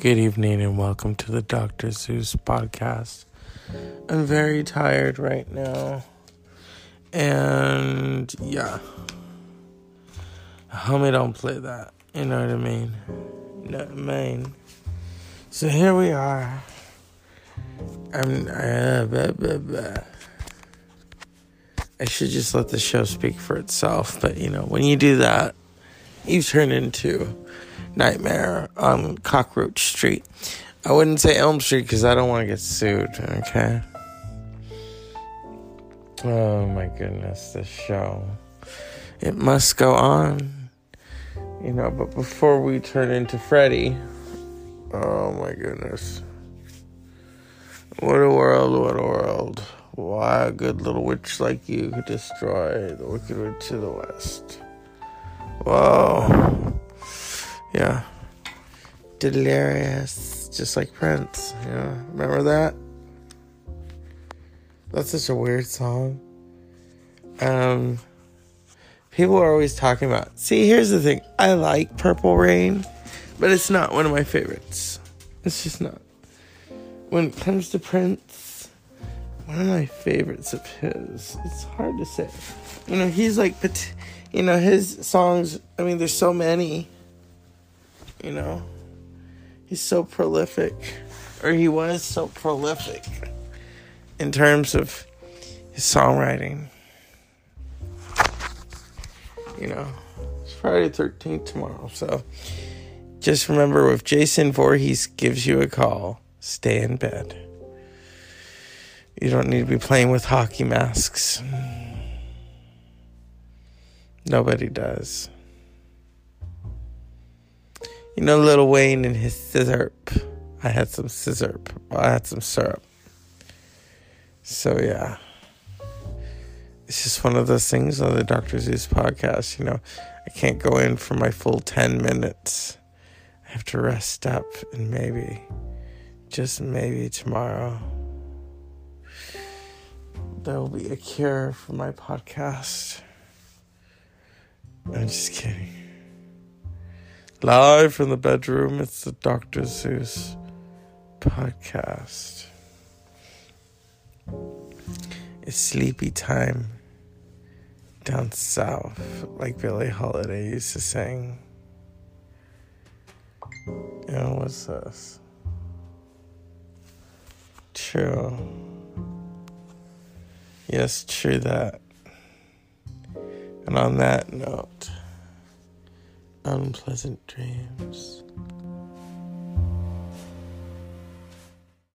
Good evening and welcome to the Dr. Zeus podcast. I'm very tired right now. And yeah. Homie, don't play that. You know what I mean? No, I mean. So here we are. I'm. Uh, blah, blah, blah. I should just let the show speak for itself. But you know, when you do that, you turn into Nightmare on Cockroach Street. I wouldn't say Elm Street because I don't want to get sued, okay? Oh my goodness, this show. It must go on. You know, but before we turn into Freddy, oh my goodness. What a world, what a world. Why a good little witch like you could destroy the wicked witch to the west. Whoa. Yeah. Delirious. Just like Prince. Yeah. Remember that? That's such a weird song. Um people are always talking about see here's the thing. I like Purple Rain, but it's not one of my favorites. It's just not. When it comes to Prince, one of my favorites of his. It's hard to say. You know, he's like you know, his songs, I mean there's so many you know? He's so prolific or he was so prolific in terms of his songwriting. You know it's friday 13th tomorrow so just remember if jason Voorhees gives you a call stay in bed. You don't need to be playing with hockey masks. Nobody does you know, Lil Wayne and his scissor. I had some scissor. I had some syrup. So yeah, it's just one of those things on the Dr. Zeus podcast. You know, I can't go in for my full ten minutes. I have to rest up and maybe, just maybe tomorrow, there will be a cure for my podcast. I'm just kidding. Live from the bedroom, it's the Dr. Zeus podcast. It's sleepy time down south, like Billie Holiday used to sing. You know, what's this? True. Yes, true that. And on that note, unpleasant dreams.